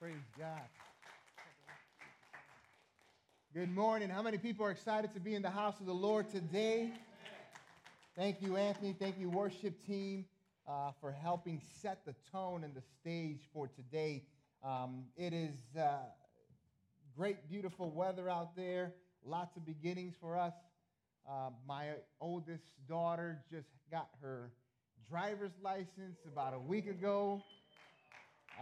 Praise God. Good morning. How many people are excited to be in the house of the Lord today? Thank you, Anthony. Thank you, worship team, uh, for helping set the tone and the stage for today. Um, it is uh, great, beautiful weather out there. Lots of beginnings for us. Uh, my oldest daughter just got her driver's license about a week ago.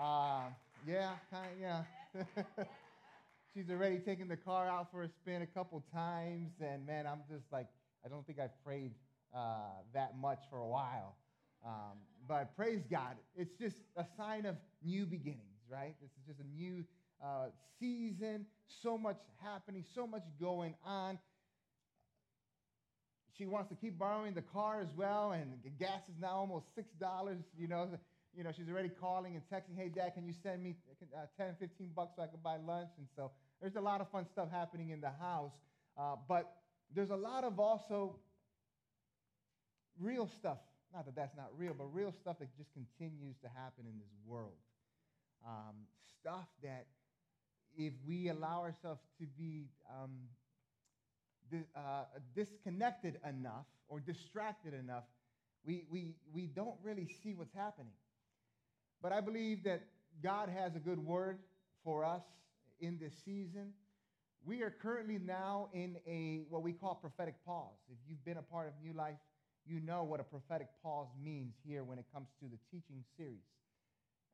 Uh, yeah, kind of, yeah. She's already taken the car out for a spin a couple times, and man, I'm just like, I don't think I've prayed uh, that much for a while. Um, but praise God, it's just a sign of new beginnings, right? This is just a new uh, season, so much happening, so much going on. She wants to keep borrowing the car as well, and gas is now almost $6, you know you know, she's already calling and texting, hey, Dad, can you send me uh, 10, 15 bucks so I can buy lunch? And so there's a lot of fun stuff happening in the house. Uh, but there's a lot of also real stuff. Not that that's not real, but real stuff that just continues to happen in this world. Um, stuff that if we allow ourselves to be um, di- uh, disconnected enough or distracted enough, we, we, we don't really see what's happening. But I believe that God has a good word for us in this season. We are currently now in a what we call prophetic pause. If you've been a part of New Life, you know what a prophetic pause means here when it comes to the teaching series.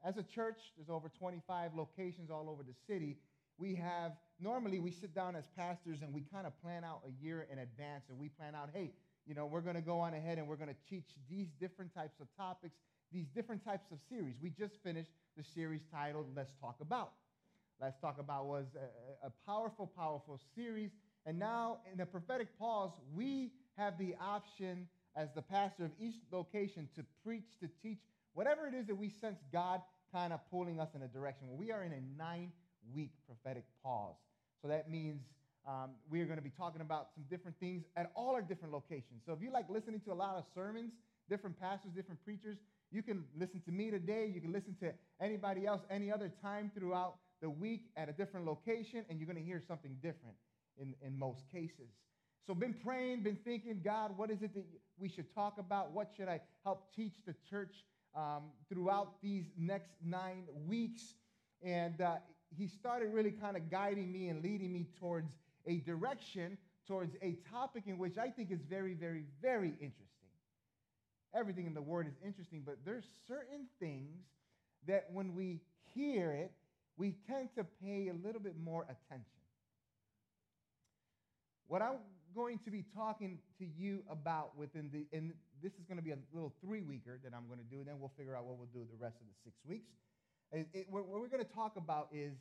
As a church, there's over 25 locations all over the city. We have normally we sit down as pastors and we kind of plan out a year in advance and we plan out, hey, you know, we're going to go on ahead and we're going to teach these different types of topics these different types of series. We just finished the series titled Let's Talk About. Let's Talk About was a, a powerful, powerful series. And now, in the prophetic pause, we have the option as the pastor of each location to preach, to teach, whatever it is that we sense God kind of pulling us in a direction. Well, we are in a nine week prophetic pause. So that means um, we are going to be talking about some different things at all our different locations. So if you like listening to a lot of sermons, different pastors, different preachers, you can listen to me today. You can listen to anybody else any other time throughout the week at a different location, and you're going to hear something different in, in most cases. So, been praying, been thinking, God, what is it that we should talk about? What should I help teach the church um, throughout these next nine weeks? And uh, he started really kind of guiding me and leading me towards a direction, towards a topic in which I think is very, very, very interesting everything in the word is interesting, but there's certain things that when we hear it, we tend to pay a little bit more attention. What I'm going to be talking to you about within the, and this is going to be a little three weeker that I'm going to do, and then we'll figure out what we'll do the rest of the six weeks. It, it, what we're going to talk about is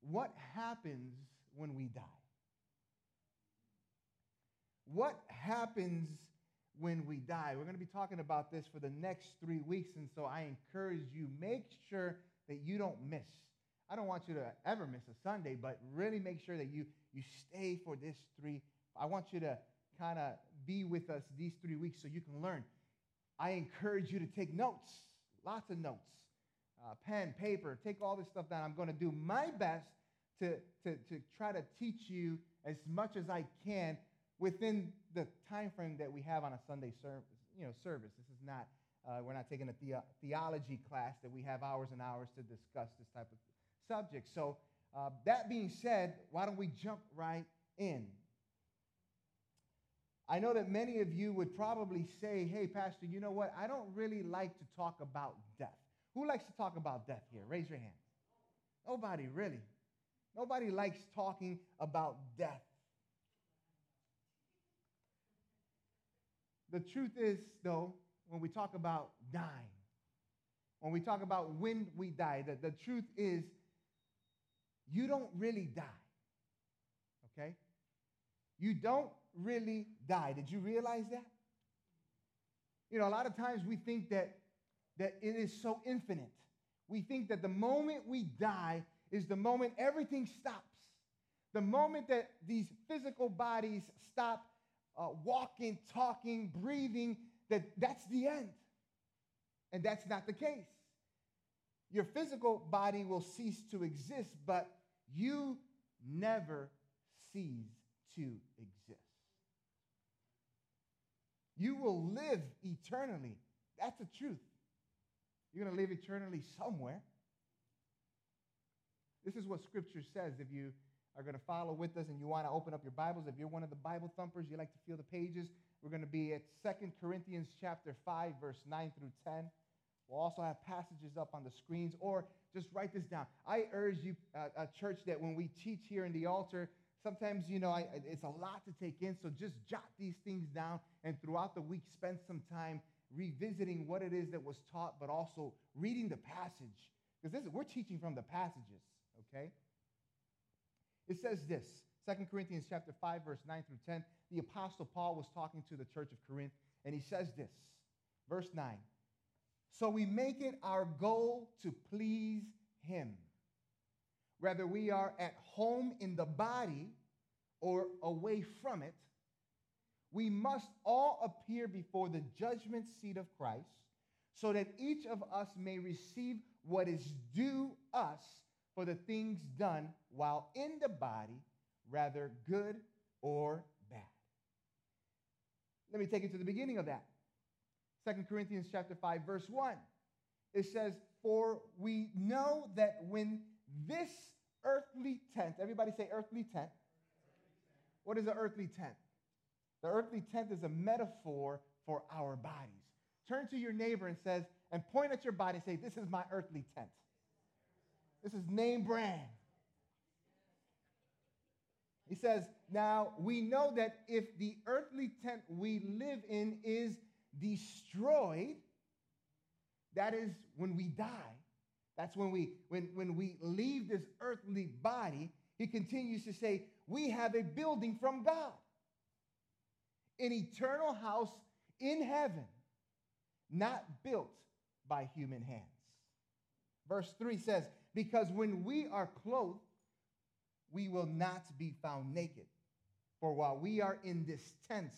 what happens when we die. What happens when we die. We're going to be talking about this for the next three weeks, and so I encourage you make sure that you don't miss. I don't want you to ever miss a Sunday, but really make sure that you you stay for this three. I want you to kind of be with us these three weeks so you can learn. I encourage you to take notes, lots of notes, uh, pen, paper, take all this stuff down. I'm going to do my best to, to, to try to teach you as much as I can within the time frame that we have on a Sunday service. You know, service. This is not. Uh, we're not taking a the- theology class that we have hours and hours to discuss this type of subject. So, uh, that being said, why don't we jump right in? I know that many of you would probably say, hey, Pastor, you know what? I don't really like to talk about death. Who likes to talk about death here? Raise your hand. Nobody, really. Nobody likes talking about death. The truth is, though, when we talk about dying, when we talk about when we die, the, the truth is you don't really die. Okay? You don't really die. Did you realize that? You know, a lot of times we think that, that it is so infinite. We think that the moment we die is the moment everything stops. The moment that these physical bodies stop uh, walking, talking, breathing, that that's the end. And that's not the case. Your physical body will cease to exist, but you never cease to exist. You will live eternally. That's the truth. You're going to live eternally somewhere. This is what Scripture says. If you are going to follow with us and you want to open up your Bibles, if you're one of the Bible thumpers, you like to feel the pages, we're going to be at Second Corinthians chapter 5, verse 9 through 10. We'll also have passages up on the screens, or just write this down. I urge you, uh, a church, that when we teach here in the altar, sometimes, you know, I, it's a lot to take in, so just jot these things down, and throughout the week, spend some time revisiting what it is that was taught, but also reading the passage. Because we're teaching from the passages, okay? It says this, 2 Corinthians chapter 5, verse 9 through 10. The Apostle Paul was talking to the church of Corinth, and he says this, verse 9. So we make it our goal to please him. Whether we are at home in the body or away from it, we must all appear before the judgment seat of Christ so that each of us may receive what is due us for the things done while in the body, rather good or bad. Let me take you to the beginning of that. Second Corinthians chapter 5 verse 1. It says, "For we know that when this earthly tent, everybody say earthly tent. What is an earthly tent? The earthly tent is a metaphor for our bodies. Turn to your neighbor and says, and point at your body and say, This is my earthly tent. This is name brand. He says, Now we know that if the earthly tent we live in is destroyed, that is when we die. That's when we when, when we leave this earthly body, he continues to say, we have a building from God. An eternal house in heaven, not built by human hands. Verse 3 says, Because when we are clothed, we will not be found naked. For while we are in this tent,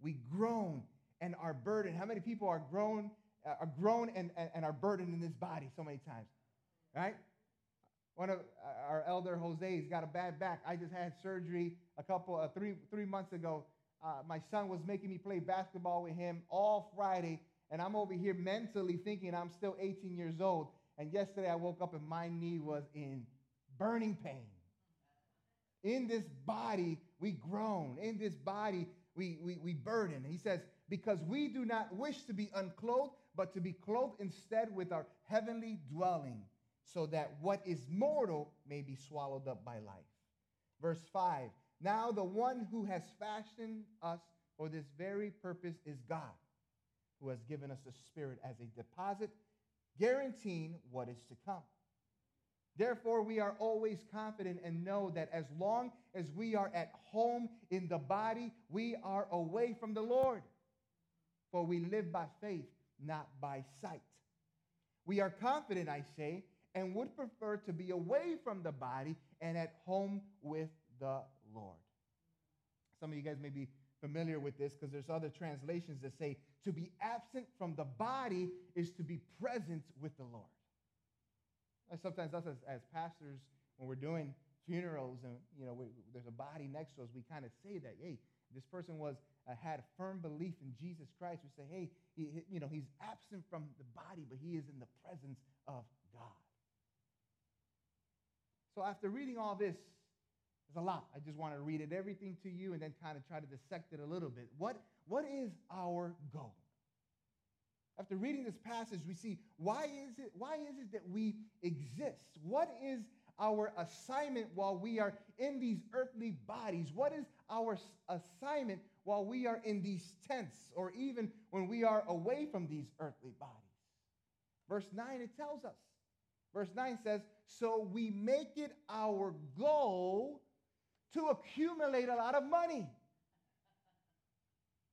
we groan and are burdened. How many people are grown, uh, are grown and, and, and are burdened in this body so many times? Right? One of uh, our elder Jose's got a bad back. I just had surgery a couple, uh, three, three months ago. Uh, my son was making me play basketball with him all Friday, and I'm over here mentally thinking I'm still 18 years old. And yesterday I woke up and my knee was in burning pain. In this body, we groan. In this body, we, we, we burden. He says, because we do not wish to be unclothed, but to be clothed instead with our heavenly dwelling, so that what is mortal may be swallowed up by life. Verse 5 Now the one who has fashioned us for this very purpose is God, who has given us the Spirit as a deposit, guaranteeing what is to come. Therefore, we are always confident and know that as long as we are at home in the body, we are away from the Lord. For we live by faith, not by sight. We are confident, I say, and would prefer to be away from the body and at home with the Lord. Some of you guys may be familiar with this because there's other translations that say to be absent from the body is to be present with the Lord. Sometimes us as, as pastors, when we're doing funerals and you know we, there's a body next to us, we kind of say that, hey, this person was uh, had a firm belief in Jesus Christ. We say, hey, he, you know, he's absent from the body, but he is in the presence of God. So after reading all this, there's a lot. I just want to read it everything to you and then kind of try to dissect it a little bit. What, what is our goal? After reading this passage, we see why is it why is it that we exist? What is our assignment while we are in these earthly bodies? What is our assignment while we are in these tents or even when we are away from these earthly bodies? Verse 9 it tells us. Verse 9 says, so we make it our goal to accumulate a lot of money.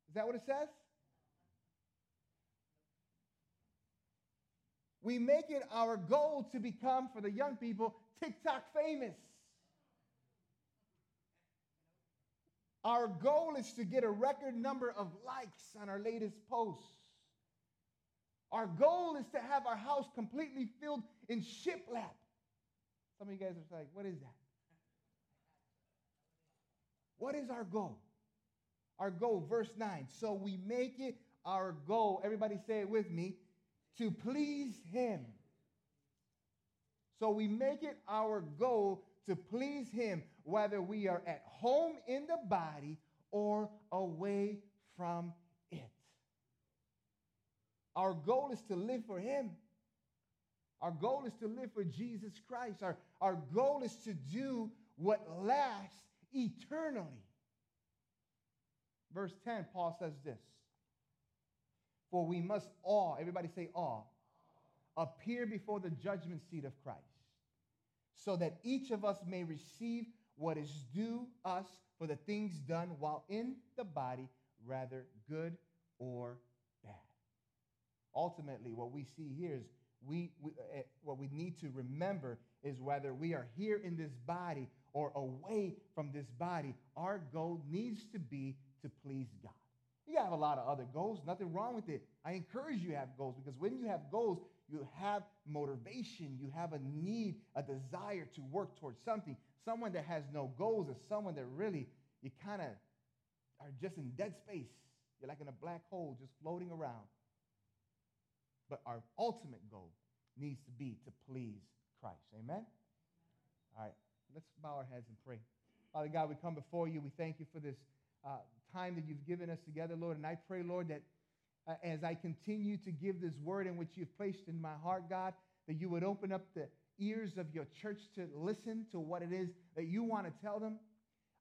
Is that what it says? We make it our goal to become, for the young people, TikTok famous. Our goal is to get a record number of likes on our latest posts. Our goal is to have our house completely filled in shiplap. Some of you guys are like, what is that? What is our goal? Our goal, verse 9. So we make it our goal, everybody say it with me, to please Him. So we make it our goal to please Him, whether we are at home in the body or away from it. Our goal is to live for Him. Our goal is to live for Jesus Christ. Our, our goal is to do what lasts eternally. Verse 10, Paul says this For we must all, everybody say all, appear before the judgment seat of Christ, so that each of us may receive what is due us for the things done while in the body, rather good or bad. Ultimately, what we see here is we, we uh, what we need to remember is whether we are here in this body or away from this body, our goal needs to be to please God. You have a lot of other goals, nothing wrong with it. I encourage you to have goals because when you have goals, you have motivation, you have a need, a desire to work towards something. Someone that has no goals is someone that really, you kind of are just in dead space. You're like in a black hole just floating around. But our ultimate goal needs to be to please Christ. Amen? All right, let's bow our heads and pray. Father God, we come before you. We thank you for this uh, time that you've given us together, Lord. And I pray, Lord, that uh, as I continue to give this word in which you've placed in my heart, God, that you would open up the ears of your church to listen to what it is that you want to tell them.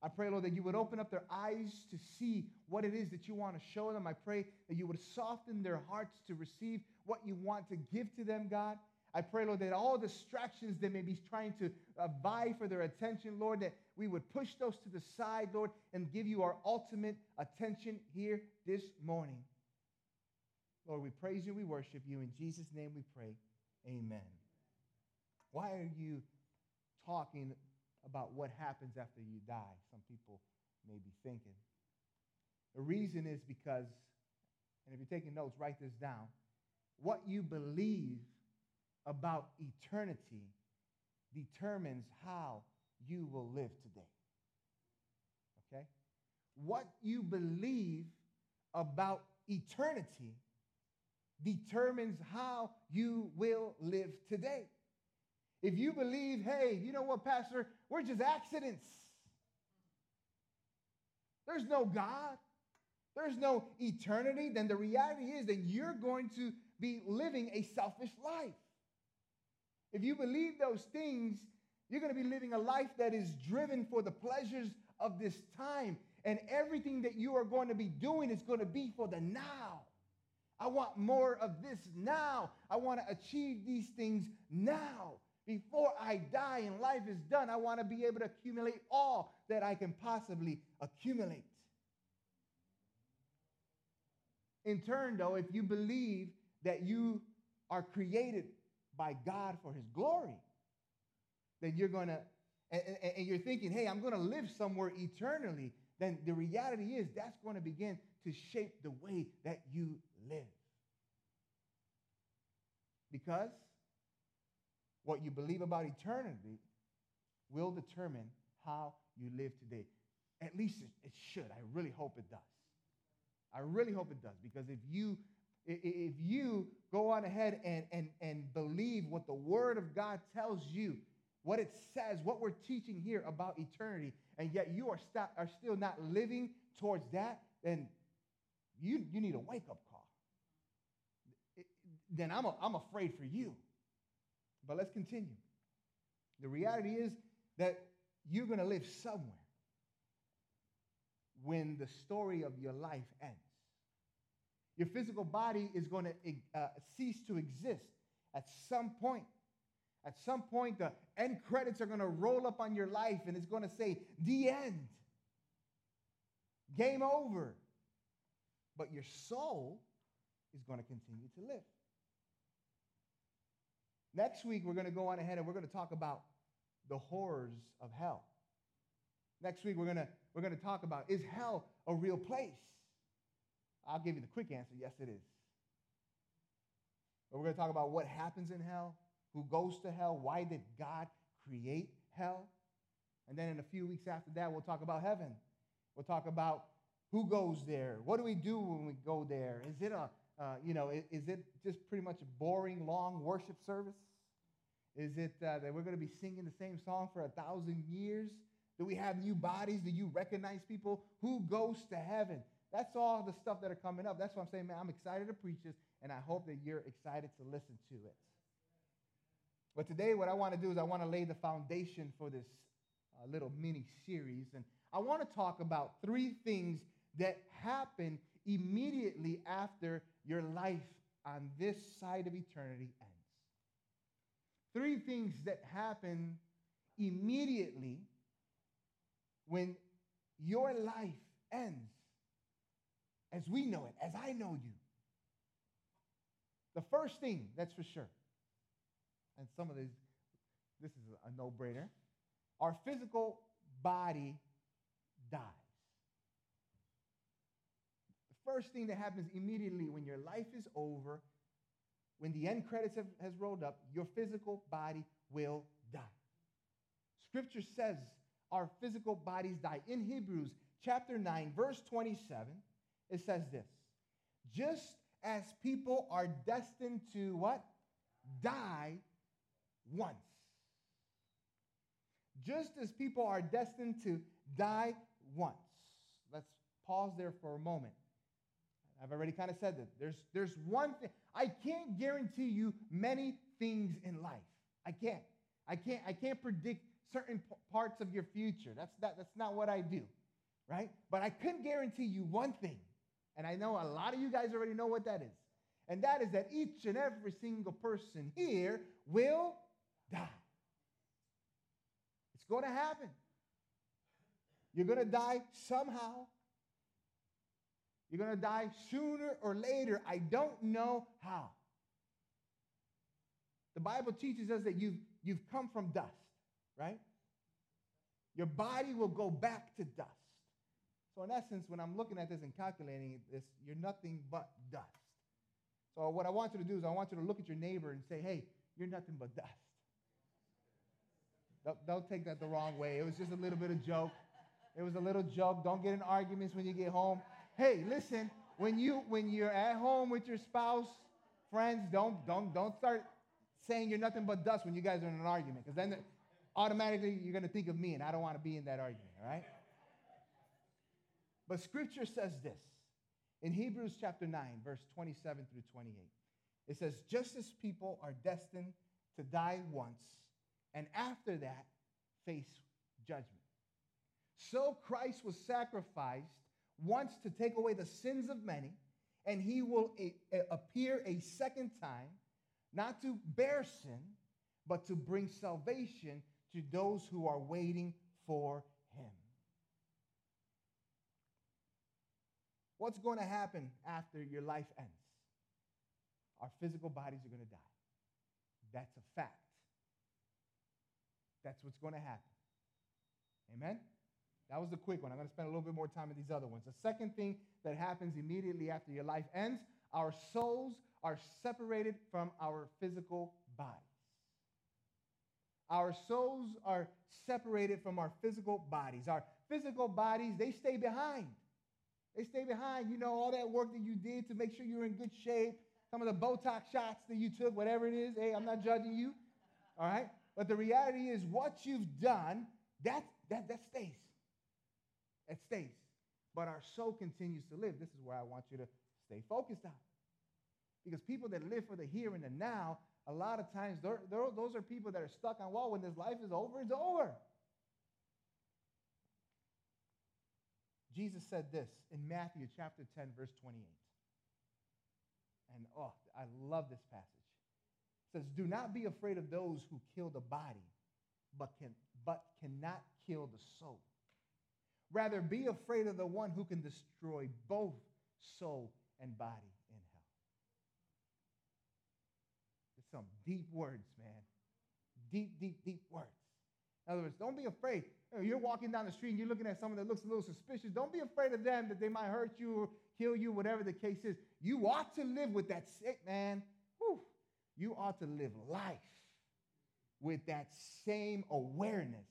I pray, Lord, that you would open up their eyes to see what it is that you want to show them. I pray that you would soften their hearts to receive what you want to give to them, God. I pray, Lord, that all distractions that may be trying to uh, vie for their attention, Lord, that we would push those to the side, Lord, and give you our ultimate attention here this morning. Lord, we praise you, we worship you. In Jesus' name we pray. Amen. Why are you talking about what happens after you die? Some people may be thinking. The reason is because, and if you're taking notes, write this down. What you believe about eternity determines how you will live today. Okay? What you believe about eternity determines how you will live today. If you believe, hey, you know what, Pastor, we're just accidents. There's no God. There's no eternity. Then the reality is that you're going to be living a selfish life. If you believe those things, you're going to be living a life that is driven for the pleasures of this time. And everything that you are going to be doing is going to be for the now. I want more of this now. I want to achieve these things now. Before I die and life is done, I want to be able to accumulate all that I can possibly accumulate. In turn, though, if you believe that you are created by God for his glory, then you're going to, and, and, you're thinking, hey, I'm going to live somewhere eternally, then the reality is that's going to begin to shape the way that you live. Because what you believe about eternity will determine how you live today. At least it, it should. I really hope it does. I really hope it does because if you if you go on ahead and, and, and believe what the Word of God tells you, what it says, what we're teaching here about eternity, and yet you are, st- are still not living towards that, then you, you need a wake up call. It, then I'm, a, I'm afraid for you. But let's continue. The reality is that you're going to live somewhere when the story of your life ends. Your physical body is going to uh, cease to exist at some point. At some point, the end credits are going to roll up on your life and it's going to say, the end. Game over. But your soul is going to continue to live. Next week, we're going to go on ahead and we're going to talk about the horrors of hell. Next week, we're going to, we're going to talk about is hell a real place? I'll give you the quick answer yes, it is. But we're going to talk about what happens in hell, who goes to hell? Why did God create hell? And then in a few weeks after that, we'll talk about heaven. We'll talk about who goes there. What do we do when we go there? Is it a, uh, you know, is, it just pretty much a boring, long worship service? Is it uh, that we're going to be singing the same song for a thousand years? Do we have new bodies? Do you recognize people? Who goes to heaven? That's all the stuff that are coming up. That's why I'm saying, man, I'm excited to preach this, and I hope that you're excited to listen to it. But today, what I want to do is I want to lay the foundation for this uh, little mini series. And I want to talk about three things that happen immediately after your life on this side of eternity ends. Three things that happen immediately when your life ends as we know it, as I know you. The first thing, that's for sure, and some of these, this is a no brainer, our physical body dies. The first thing that happens immediately when your life is over, when the end credits have, has rolled up, your physical body will die. Scripture says our physical bodies die. In Hebrews chapter 9, verse 27, it says this Just as people are destined to what? Die once. Just as people are destined to die once. Let's pause there for a moment. I've already kind of said that. There's, there's one thing. I can't guarantee you many things in life. I can't. I can't, I can't predict certain p- parts of your future. That's, that, that's not what I do, right? But I can guarantee you one thing, and I know a lot of you guys already know what that is, and that is that each and every single person here will die. It's going to happen. You're going to die somehow. You're going to die sooner or later. I don't know how. The Bible teaches us that you've, you've come from dust, right? Your body will go back to dust. So, in essence, when I'm looking at this and calculating this, you're nothing but dust. So, what I want you to do is I want you to look at your neighbor and say, hey, you're nothing but dust. Don't, don't take that the wrong way. It was just a little bit of joke. It was a little joke. Don't get in arguments when you get home. Hey, listen, when you when you're at home with your spouse, friends, don't don't don't start saying you're nothing but dust when you guys are in an argument, because then automatically you're going to think of me, and I don't want to be in that argument. All right. But Scripture says this in Hebrews chapter 9, verse 27 through 28. It says, just as people are destined to die once, and after that, face judgment. So Christ was sacrificed once to take away the sins of many, and he will a- a- appear a second time, not to bear sin, but to bring salvation to those who are waiting for him. What's going to happen after your life ends? Our physical bodies are going to die. That's a fact. That's what's going to happen. Amen? That was the quick one. I'm going to spend a little bit more time on these other ones. The second thing that happens immediately after your life ends, our souls are separated from our physical bodies. Our souls are separated from our physical bodies. Our physical bodies, they stay behind. They stay behind. You know, all that work that you did to make sure you're in good shape, some of the Botox shots that you took, whatever it is. Hey, I'm not judging you. All right? But the reality is, what you've done, that, that, that stays. It stays. But our soul continues to live. This is where I want you to stay focused on. Because people that live for the here and the now, a lot of times, they're, they're, those are people that are stuck on, well, when this life is over, it's over. Jesus said this in Matthew chapter 10, verse 28. And oh, I love this passage. It says, Do not be afraid of those who kill the body, but, can, but cannot kill the soul. Rather, be afraid of the one who can destroy both soul and body in hell. It's some deep words, man. Deep, deep, deep words. In other words, don't be afraid. You're mm-hmm. walking down the street and you're looking at someone that looks a little suspicious. Don't be afraid of them that they might hurt you or kill you, whatever the case is. You ought to live with that sick man. Whew. You ought to live life with that same awareness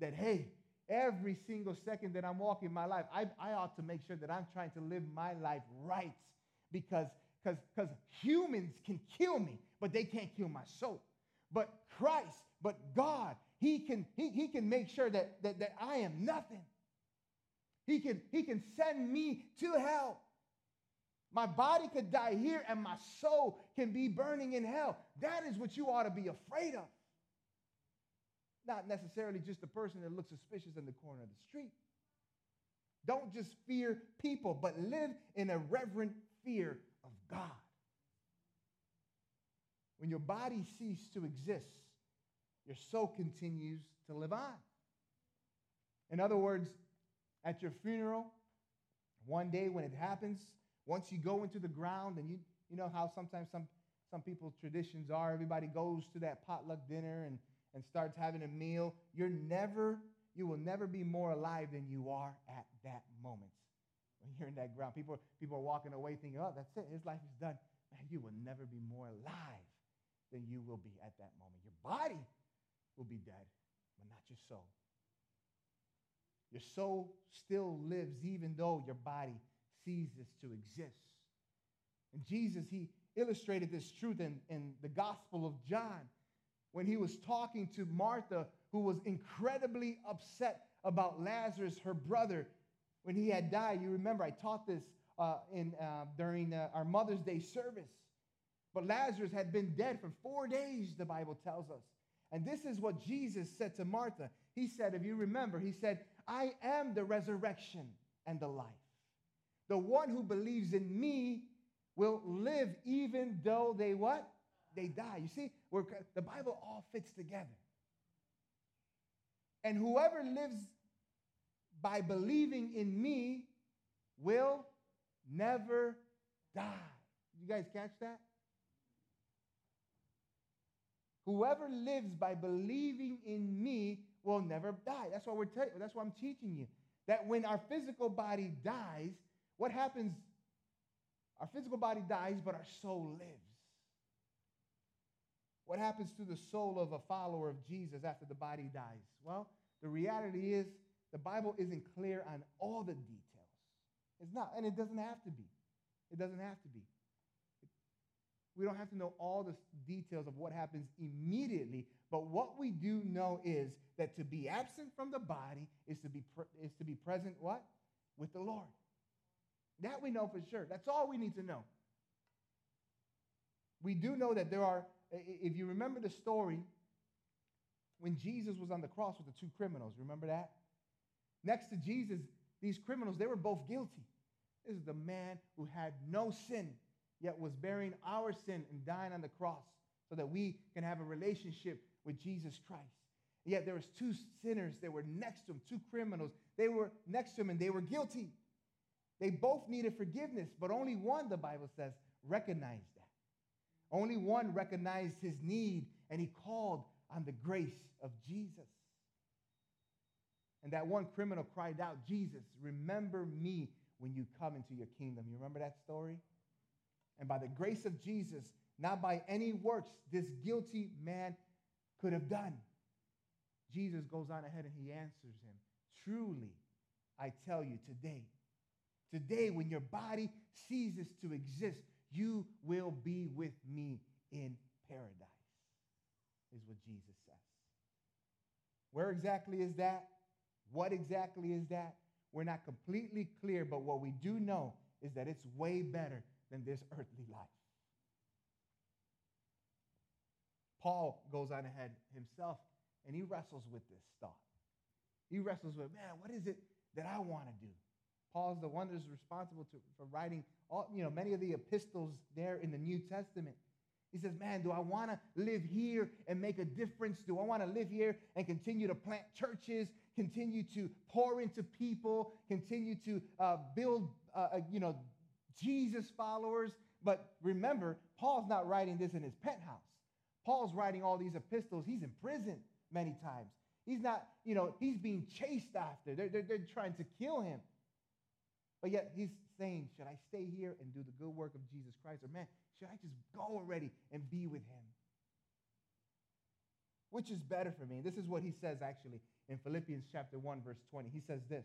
that, hey, every single second that I'm walking my life, I, I ought to make sure that I'm trying to live my life right because because because humans can kill me, but they can't kill my soul. But Christ, but God, He can, he, he can make sure that, that, that I am nothing. He can, he can send me to hell. My body could die here and my soul can be burning in hell. That is what you ought to be afraid of. Not necessarily just the person that looks suspicious in the corner of the street. Don't just fear people, but live in a reverent fear of God. When your body ceases to exist, your soul continues to live on. In other words, at your funeral, one day when it happens, once you go into the ground and you, you know how sometimes some, some people's traditions are, everybody goes to that potluck dinner and, and starts having a meal. You're never, you will never be more alive than you are at that moment. When you're in that ground, people, people are walking away thinking, oh, that's it, his life is done. Man, you will never be more alive than you will be at that moment. Your body will be dead, but not your soul. Your soul still lives even though your body ceases to exist. And Jesus, he illustrated this truth in, in the Gospel of John when he was talking to Martha, who was incredibly upset about Lazarus, her brother, when he had died. You remember, I taught this uh, in, uh, during uh, our Mother's Day service. But Lazarus had been dead for four days, the Bible tells us. And this is what Jesus said to Martha. He said, if you remember, he said, I am the resurrection and the life. The one who believes in me will live even though they what? They die. You see, we're, the Bible all fits together. And whoever lives by believing in me will never die. You guys catch that? Whoever lives by believing in me will never die. That's why we're te- that's why I'm teaching you. That when our physical body dies, what happens? Our physical body dies, but our soul lives. What happens to the soul of a follower of Jesus after the body dies? Well, the reality is the Bible isn't clear on all the details. It's not, and it doesn't have to be. It doesn't have to be. We don't have to know all the details of what happens immediately, but what we do know is that to be absent from the body is to be, pre- is to be present what? With the Lord. That we know for sure. That's all we need to know. We do know that there are, if you remember the story, when Jesus was on the cross with the two criminals, remember that? Next to Jesus, these criminals, they were both guilty. This is the man who had no sin, yet was bearing our sin and dying on the cross so that we can have a relationship with Jesus Christ. Yet there was two sinners that were next to him, two criminals. They were next to him and they were guilty. They both needed forgiveness, but only one, the Bible says, recognized that. Only one recognized his need and he called on the grace of Jesus. And that one criminal cried out, Jesus, remember me when you come into your kingdom. You remember that story? And by the grace of Jesus, not by any works this guilty man could have done, Jesus goes on ahead and he answers him Truly, I tell you today, today when your body ceases to exist, you will be with me in paradise, is what Jesus says. Where exactly is that? What exactly is that? We're not completely clear, but what we do know is that it's way better than this earthly life. Paul goes on ahead himself and he wrestles with this thought. He wrestles with, man, what is it that I want to do? Paul's the one that's responsible to, for writing all, you know, many of the epistles there in the New Testament. He says, Man, do I want to live here and make a difference? Do I want to live here and continue to plant churches, continue to pour into people, continue to uh, build, uh, uh, you know, Jesus followers? But remember, Paul's not writing this in his penthouse. Paul's writing all these epistles. He's in prison many times. He's not, you know, he's being chased after. They're, they're, they're trying to kill him. But yet he's saying, should I stay here and do the good work of Jesus Christ? Or man, should I just go already and be with him? Which is better for me? This is what he says actually in Philippians chapter 1, verse 20. He says this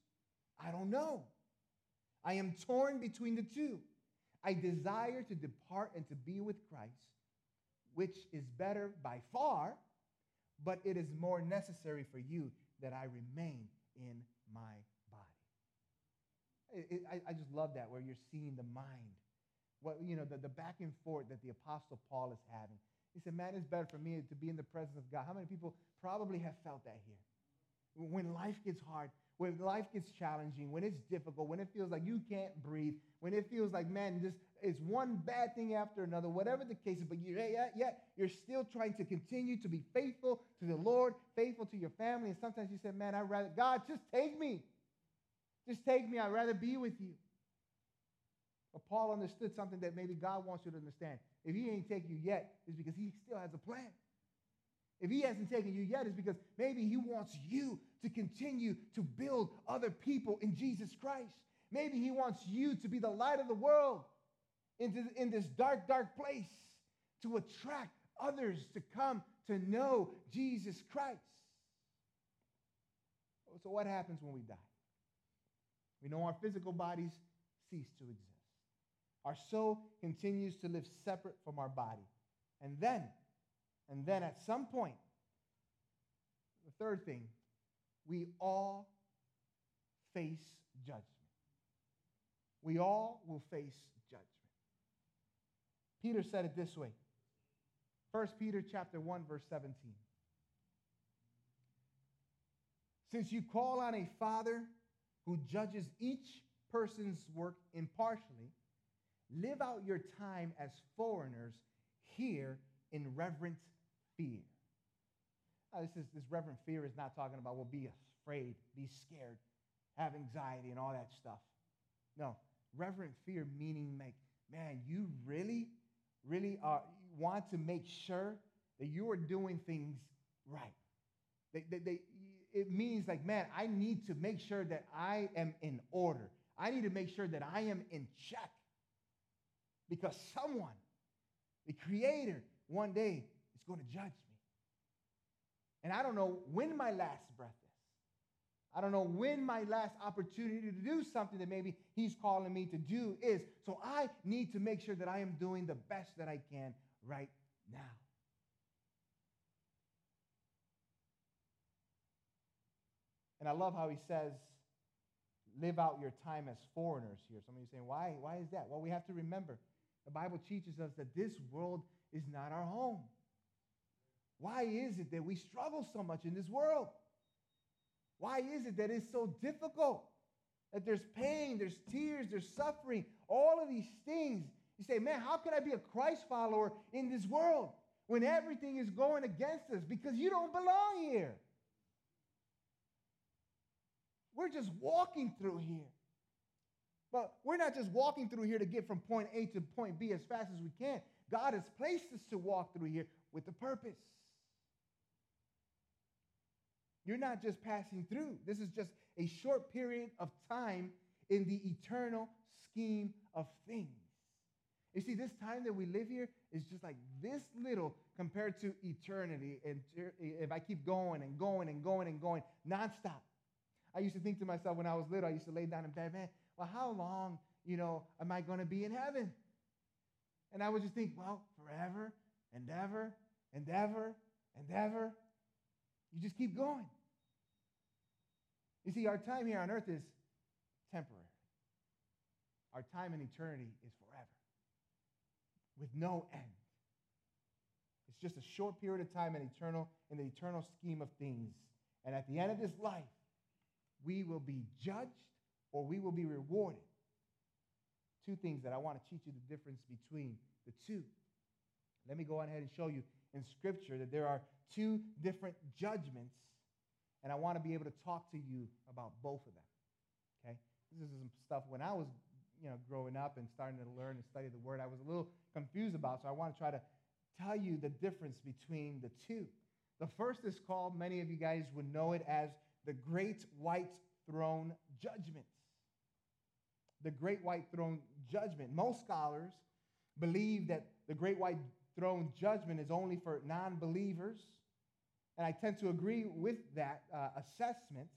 I don't know. I am torn between the two. I desire to depart and to be with Christ, which is better by far, but it is more necessary for you that I remain in my body. I, I just love that where you're seeing the mind what you know the, the back and forth that the apostle paul is having he said man it's better for me to be in the presence of god how many people probably have felt that here when life gets hard when life gets challenging when it's difficult when it feels like you can't breathe when it feels like man this is one bad thing after another whatever the case is but you yet, yet you're still trying to continue to be faithful to the lord faithful to your family and sometimes you say man i'd rather god just take me just take me i'd rather be with you but Paul understood something that maybe God wants you to understand. If he ain't taken you yet, it's because he still has a plan. If he hasn't taken you yet, it's because maybe he wants you to continue to build other people in Jesus Christ. Maybe he wants you to be the light of the world in this dark, dark place to attract others to come to know Jesus Christ. Oh, so, what happens when we die? We know our physical bodies cease to exist. Our soul continues to live separate from our body. And then, and then at some point, the third thing, we all face judgment. We all will face judgment. Peter said it this way. 1 Peter chapter 1 verse 17. Since you call on a father who judges each person's work impartially, Live out your time as foreigners here in reverent fear. Now, this is this reverent fear is not talking about well, be afraid, be scared, have anxiety, and all that stuff. No, reverent fear meaning like, man, you really, really are want to make sure that you are doing things right. They, they, they, it means like, man, I need to make sure that I am in order. I need to make sure that I am in check because someone, the Creator, one day is going to judge me. And I don't know when my last breath is. I don't know when my last opportunity to do something that maybe He's calling me to do is. So I need to make sure that I am doing the best that I can right now. And I love how he says, live out your time as foreigners here. Some of you saying, why? Why is that? Well, we have to remember the Bible teaches us that this world is not our home. Why is it that we struggle so much in this world? Why is it that it's so difficult? That there's pain, there's tears, there's suffering, all of these things. You say, man, how can I be a Christ follower in this world when everything is going against us? Because you don't belong here. We're just walking through here. But we're not just walking through here to get from point A to point B as fast as we can. God has placed us to walk through here with a purpose. You're not just passing through. This is just a short period of time in the eternal scheme of things. You see, this time that we live here is just like this little compared to eternity. And if I keep going and going and going and going nonstop, I used to think to myself when I was little, I used to lay down in bed, man, well, how long, you know, am I going to be in heaven? And I would just think, well, forever and ever and ever and ever. You just keep going. You see, our time here on earth is temporary. Our time in eternity is forever with no end. It's just a short period of time in eternal in the eternal scheme of things. And at the end of this life, we will be judged or we will be rewarded. Two things that I want to teach you the difference between the two. Let me go ahead and show you in Scripture that there are two different judgments, and I want to be able to talk to you about both of them. Okay? This is some stuff when I was you know, growing up and starting to learn and study the Word, I was a little confused about, so I want to try to tell you the difference between the two. The first is called, many of you guys would know it as the Great White Throne Judgment. The Great White Throne Judgment. Most scholars believe that the Great White Throne Judgment is only for non believers. And I tend to agree with that uh, assessment.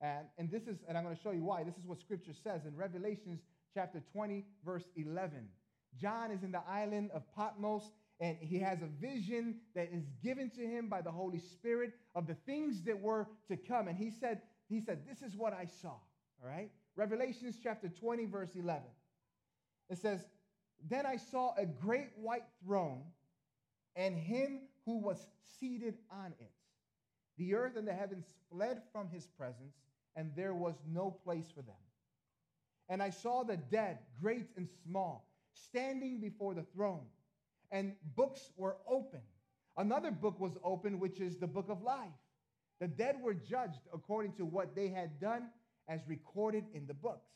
And, and this is, and I'm going to show you why. This is what Scripture says in Revelations chapter 20, verse 11. John is in the island of Patmos and he has a vision that is given to him by the Holy Spirit of the things that were to come. And he said, he said, This is what I saw. All right? Revelations chapter 20, verse 11. It says, Then I saw a great white throne and him who was seated on it. The earth and the heavens fled from his presence, and there was no place for them. And I saw the dead, great and small, standing before the throne and books were open. Another book was open, which is the book of life. The dead were judged according to what they had done as recorded in the books.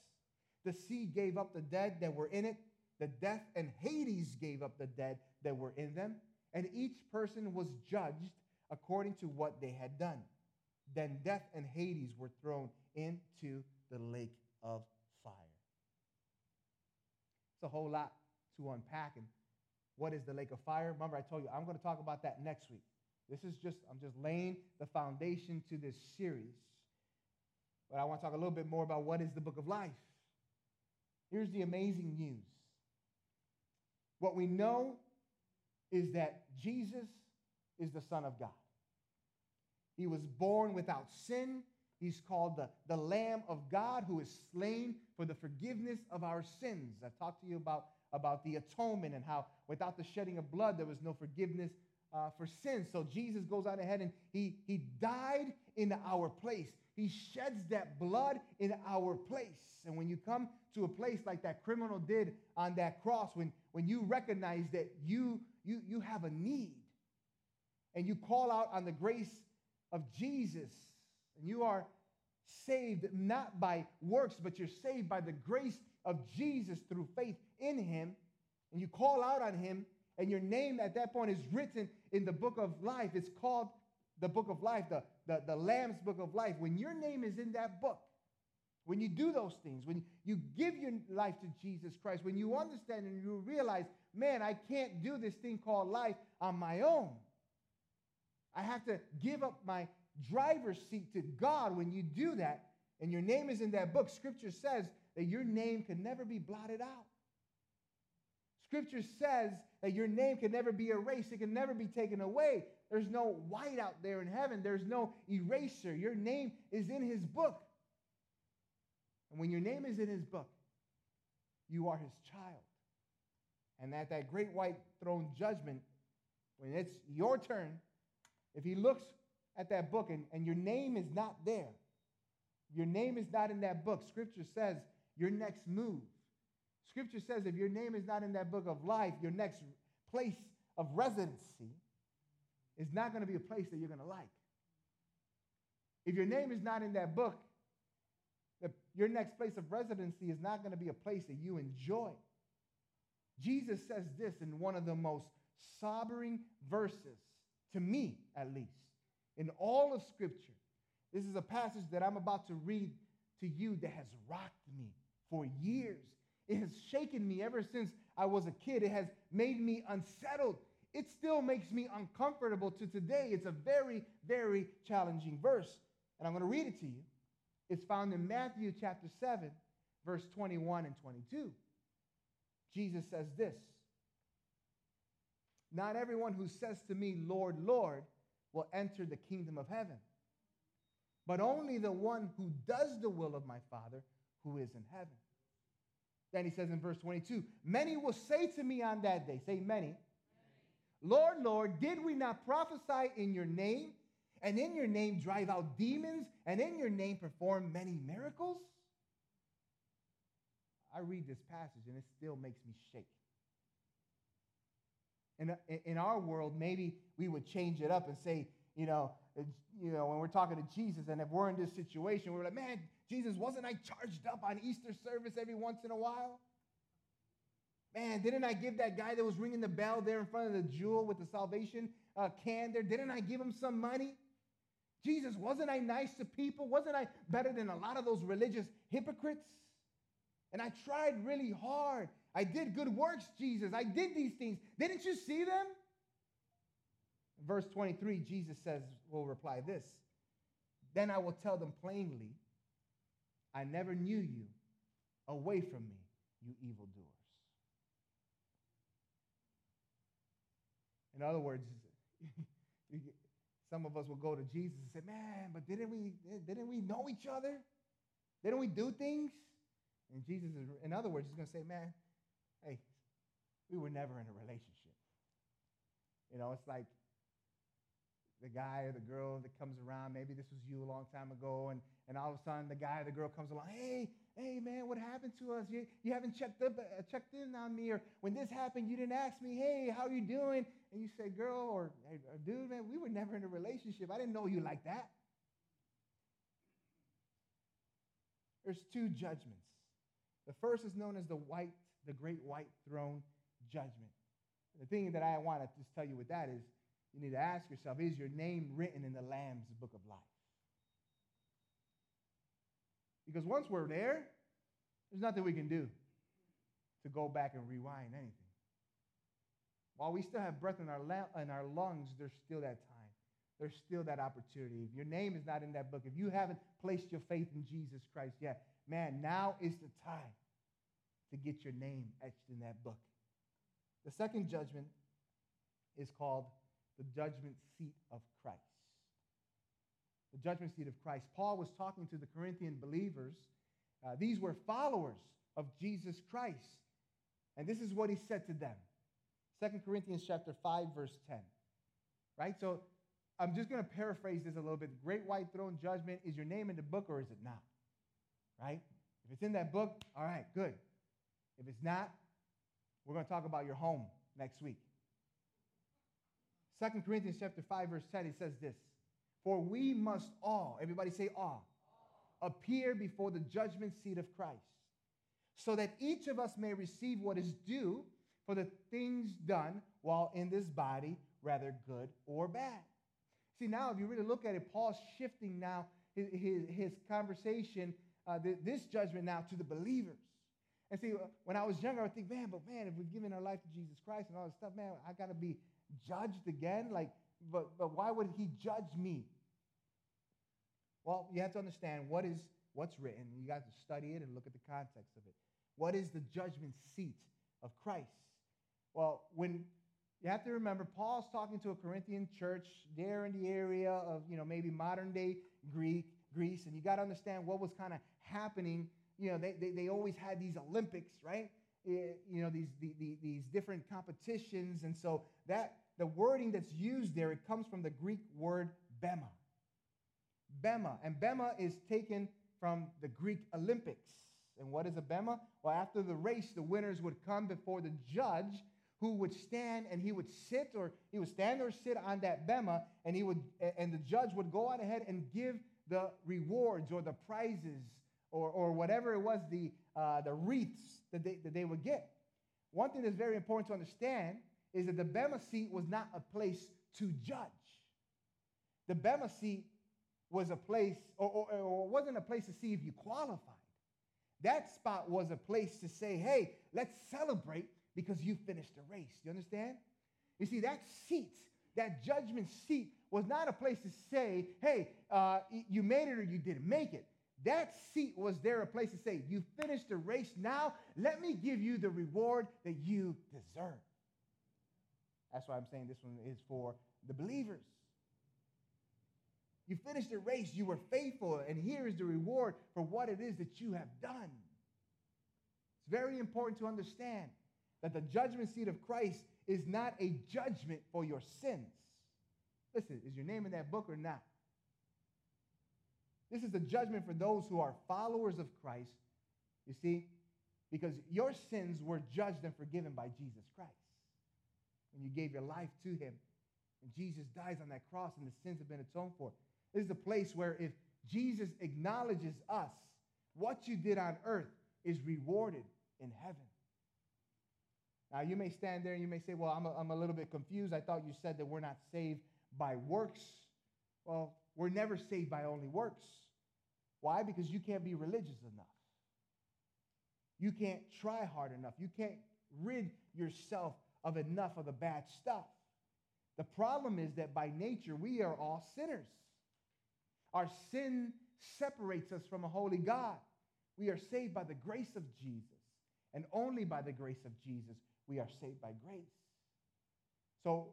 The sea gave up the dead that were in it. The death and Hades gave up the dead that were in them. And each person was judged according to what they had done. Then death and Hades were thrown into the lake of fire. It's a whole lot to unpack. And what is the lake of fire? Remember, I told you I'm going to talk about that next week. This is just, I'm just laying the foundation to this series. But I want to talk a little bit more about what is the book of life. Here's the amazing news. What we know is that Jesus is the Son of God. He was born without sin. He's called the, the Lamb of God who is slain for the forgiveness of our sins. I've talked to you about about the atonement and how without the shedding of blood, there was no forgiveness uh, for sins. So Jesus goes out ahead and he, he died in our place. He sheds that blood in our place. And when you come to a place like that criminal did on that cross, when, when you recognize that you, you, you have a need and you call out on the grace of Jesus, and you are saved not by works, but you're saved by the grace of Jesus through faith in him, and you call out on him, and your name at that point is written in the book of life. It's called the book of life, the, the, the Lamb's book of life. When your name is in that book, when you do those things, when you give your life to Jesus Christ, when you understand and you realize, man, I can't do this thing called life on my own. I have to give up my driver's seat to God. When you do that, and your name is in that book, Scripture says that your name can never be blotted out. Scripture says that your name can never be erased, it can never be taken away. There's no white out there in heaven, there's no eraser. Your name is in His book. And when your name is in His book, you are His child. And at that great white throne judgment, when it's your turn, if He looks at that book and, and your name is not there, your name is not in that book, Scripture says your next move. Scripture says if your name is not in that book of life, your next place of residency is not going to be a place that you're going to like. If your name is not in that book, the, your next place of residency is not going to be a place that you enjoy. Jesus says this in one of the most sobering verses, to me at least, in all of Scripture. This is a passage that I'm about to read to you that has rocked me for years. It has shaken me ever since I was a kid. It has made me unsettled. It still makes me uncomfortable to today. It's a very, very challenging verse. And I'm going to read it to you. It's found in Matthew chapter 7, verse 21 and 22. Jesus says this Not everyone who says to me, Lord, Lord, will enter the kingdom of heaven, but only the one who does the will of my Father who is in heaven. Then he says in verse 22 Many will say to me on that day, say many, Lord, Lord, did we not prophesy in your name, and in your name drive out demons, and in your name perform many miracles? I read this passage and it still makes me shake. In, in our world, maybe we would change it up and say, you know, you know, when we're talking to Jesus, and if we're in this situation, we're like, man, Jesus, wasn't I charged up on Easter service every once in a while? Man, didn't I give that guy that was ringing the bell there in front of the jewel with the salvation uh, can there, didn't I give him some money? Jesus, wasn't I nice to people? Wasn't I better than a lot of those religious hypocrites? And I tried really hard. I did good works, Jesus. I did these things. Didn't you see them? Verse 23, Jesus says, will reply this Then I will tell them plainly, I never knew you. Away from me, you evildoers. In other words, some of us will go to Jesus and say, Man, but didn't we, didn't we know each other? Didn't we do things? And Jesus is, in other words, he's going to say, Man, hey, we were never in a relationship. You know, it's like the guy or the girl that comes around. Maybe this was you a long time ago, and, and all of a sudden the guy or the girl comes along. Hey, hey, man, what happened to us? You, you haven't checked up, uh, checked in on me, or when this happened, you didn't ask me. Hey, how you doing? And you say, girl or, or dude, man, we were never in a relationship. I didn't know you like that. There's two judgments. The first is known as the white, the great white throne judgment. The thing that I want to just tell you with that is you need to ask yourself is your name written in the Lamb's book of life? Because once we're there, there's nothing we can do to go back and rewind anything. While we still have breath in our, la- in our lungs, there's still that time. There's still that opportunity. If your name is not in that book, if you haven't placed your faith in Jesus Christ yet, man, now is the time to get your name etched in that book. The second judgment is called the judgment seat of Christ. The judgment seat of Christ. Paul was talking to the Corinthian believers. Uh, these were followers of Jesus Christ. And this is what he said to them. 2 Corinthians chapter 5, verse 10. Right? So I'm just going to paraphrase this a little bit. Great white throne judgment, is your name in the book or is it not? Right? If it's in that book, all right, good. If it's not, we're going to talk about your home next week. 2 Corinthians chapter 5, verse 10, it says this. For we must all, everybody say all, appear before the judgment seat of Christ, so that each of us may receive what is due for the things done while in this body, whether good or bad. See, now, if you really look at it, Paul's shifting now his, his conversation, uh, this judgment now to the believers. And see, when I was younger, I would think, man, but man, if we've given our life to Jesus Christ and all this stuff, man, I got to be judged again? Like, but, but why would he judge me? Well, you have to understand what is what's written. You got to study it and look at the context of it. What is the judgment seat of Christ? Well, when you have to remember, Paul's talking to a Corinthian church there in the area of, you know, maybe modern day Greek, Greece, and you got to understand what was kind of happening. You know, they, they, they always had these Olympics, right? Eh, you know, these, the, these different competitions. And so that the wording that's used there, it comes from the Greek word bema. Bema. And bema is taken from the Greek Olympics. And what is a bema? Well, after the race, the winners would come before the judge who would stand and he would sit or he would stand or sit on that bema and he would and the judge would go on ahead and give the rewards or the prizes or, or whatever it was the uh, the wreaths that they, that they would get. One thing that's very important to understand is that the Bema seat was not a place to judge. The Bema seat was a place, or, or, or wasn't a place to see if you qualified. That spot was a place to say, hey, let's celebrate because you finished the race. You understand? You see, that seat, that judgment seat, was not a place to say, hey, uh, you made it or you didn't make it. That seat was there a place to say, You finished the race. Now let me give you the reward that you deserve. That's why I'm saying this one is for the believers. You finished the race, you were faithful, and here is the reward for what it is that you have done. It's very important to understand that the judgment seat of Christ is not a judgment for your sins. Listen, is your name in that book or not? This is the judgment for those who are followers of Christ, you see, because your sins were judged and forgiven by Jesus Christ. when you gave your life to him. And Jesus dies on that cross and the sins have been atoned for. This is a place where if Jesus acknowledges us, what you did on earth is rewarded in heaven. Now, you may stand there and you may say, Well, I'm a, I'm a little bit confused. I thought you said that we're not saved by works. Well, we're never saved by only works. Why? Because you can't be religious enough. You can't try hard enough. You can't rid yourself of enough of the bad stuff. The problem is that by nature, we are all sinners. Our sin separates us from a holy God. We are saved by the grace of Jesus. And only by the grace of Jesus, we are saved by grace. So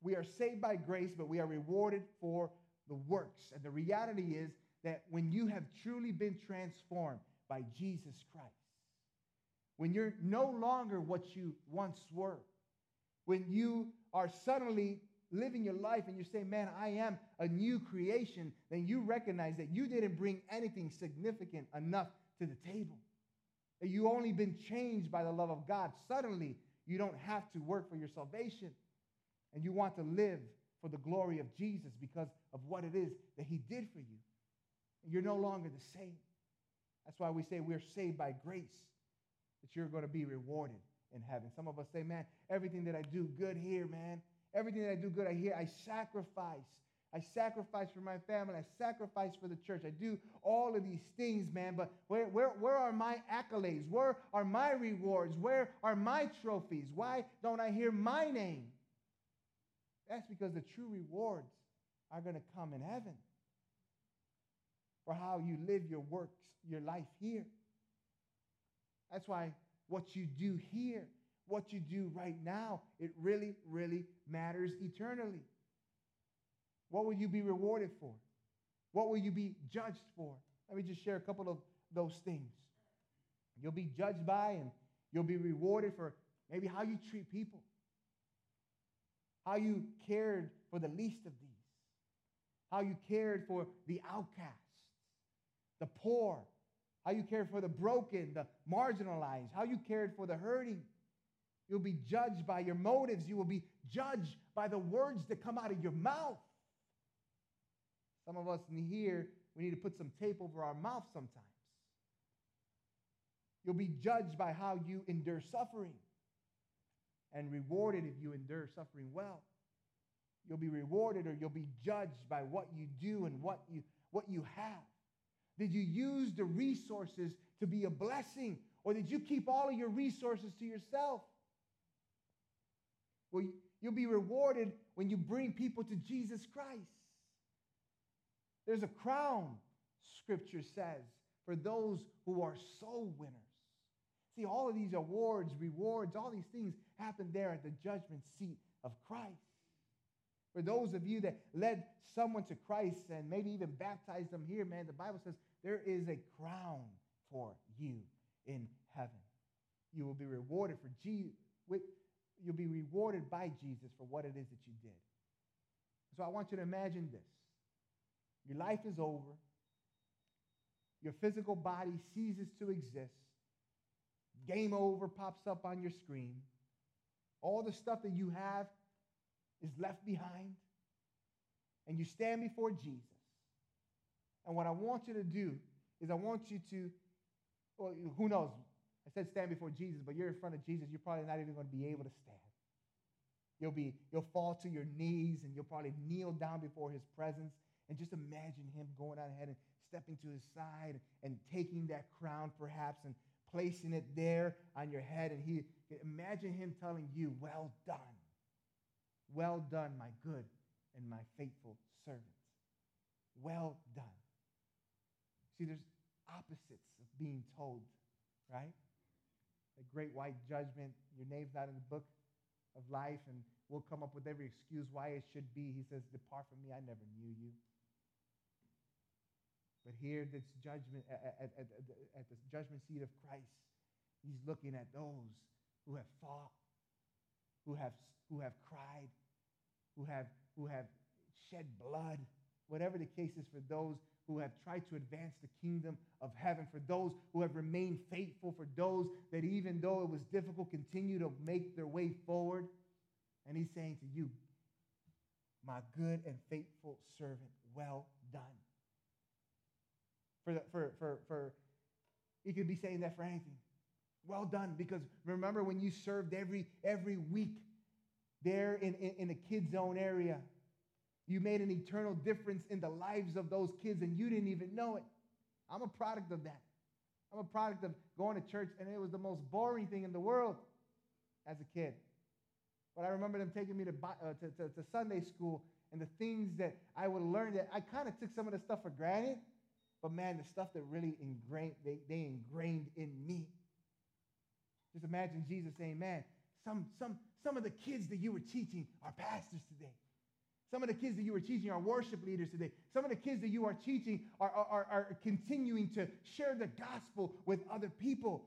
we are saved by grace, but we are rewarded for the works. And the reality is that when you have truly been transformed by Jesus Christ, when you're no longer what you once were, when you are suddenly living your life and you say, Man, I am a new creation, then you recognize that you didn't bring anything significant enough to the table. That you only been changed by the love of God. Suddenly, you don't have to work for your salvation. And you want to live for the glory of Jesus because of what it is that he did for you. You're no longer the same. That's why we say we're saved by grace, that you're going to be rewarded in heaven. Some of us say, man, everything that I do good here, man, everything that I do good I hear, I sacrifice. I sacrifice for my family. I sacrifice for the church. I do all of these things, man. But where, where, where are my accolades? Where are my rewards? Where are my trophies? Why don't I hear my name? That's because the true rewards are going to come in heaven for how you live your works, your life here. That's why what you do here, what you do right now, it really, really matters eternally. What will you be rewarded for? What will you be judged for? Let me just share a couple of those things. You'll be judged by and you'll be rewarded for maybe how you treat people, how you cared for the least of these, how you cared for the outcasts, the poor, how you cared for the broken, the marginalized, how you cared for the hurting. You'll be judged by your motives. You will be judged by the words that come out of your mouth. Some of us in here, we need to put some tape over our mouth sometimes. You'll be judged by how you endure suffering and rewarded if you endure suffering well. You'll be rewarded or you'll be judged by what you do and what you, what you have. Did you use the resources to be a blessing or did you keep all of your resources to yourself? Well, you'll be rewarded when you bring people to Jesus Christ. There's a crown, scripture says, for those who are soul winners. See, all of these awards, rewards, all these things happen there at the judgment seat of Christ. For those of you that led someone to Christ and maybe even baptized them here, man, the Bible says there is a crown for you in heaven. You will be rewarded for Jesus. You'll be rewarded by Jesus for what it is that you did. So I want you to imagine this. Your life is over. Your physical body ceases to exist. Game over pops up on your screen. All the stuff that you have is left behind. And you stand before Jesus. And what I want you to do is I want you to, well, who knows? I said stand before Jesus, but you're in front of Jesus. You're probably not even going to be able to stand. You'll be, you'll fall to your knees and you'll probably kneel down before his presence and just imagine him going on ahead and stepping to his side and taking that crown perhaps and placing it there on your head. And he imagine him telling you, Well done. Well done, my good and my faithful servant. Well done. See, there's opposites of being told, right? The great white judgment, your name's not in the book of life, and we'll come up with every excuse why it should be. He says, Depart from me, I never knew you. But here, this judgment, at, at, at, at the judgment seat of Christ, he's looking at those who have fought, who have, who have cried, who have, who have shed blood, whatever the case is for those who have tried to advance the kingdom of heaven, for those who have remained faithful, for those that even though it was difficult, continue to make their way forward. And he's saying to you, my good and faithful servant, well done. For, the, for, for, for, he could be saying that for anything. Well done, because remember when you served every, every week there in, in, in the kids' zone area, you made an eternal difference in the lives of those kids and you didn't even know it. I'm a product of that. I'm a product of going to church and it was the most boring thing in the world as a kid. But I remember them taking me to, uh, to, to, to Sunday school and the things that I would learn that I kind of took some of the stuff for granted. But man, the stuff that really ingrained, they, they ingrained in me. Just imagine Jesus saying, man, some, some, some of the kids that you were teaching are pastors today. Some of the kids that you are teaching are worship leaders today. Some of the kids that you are teaching are, are, are continuing to share the gospel with other people.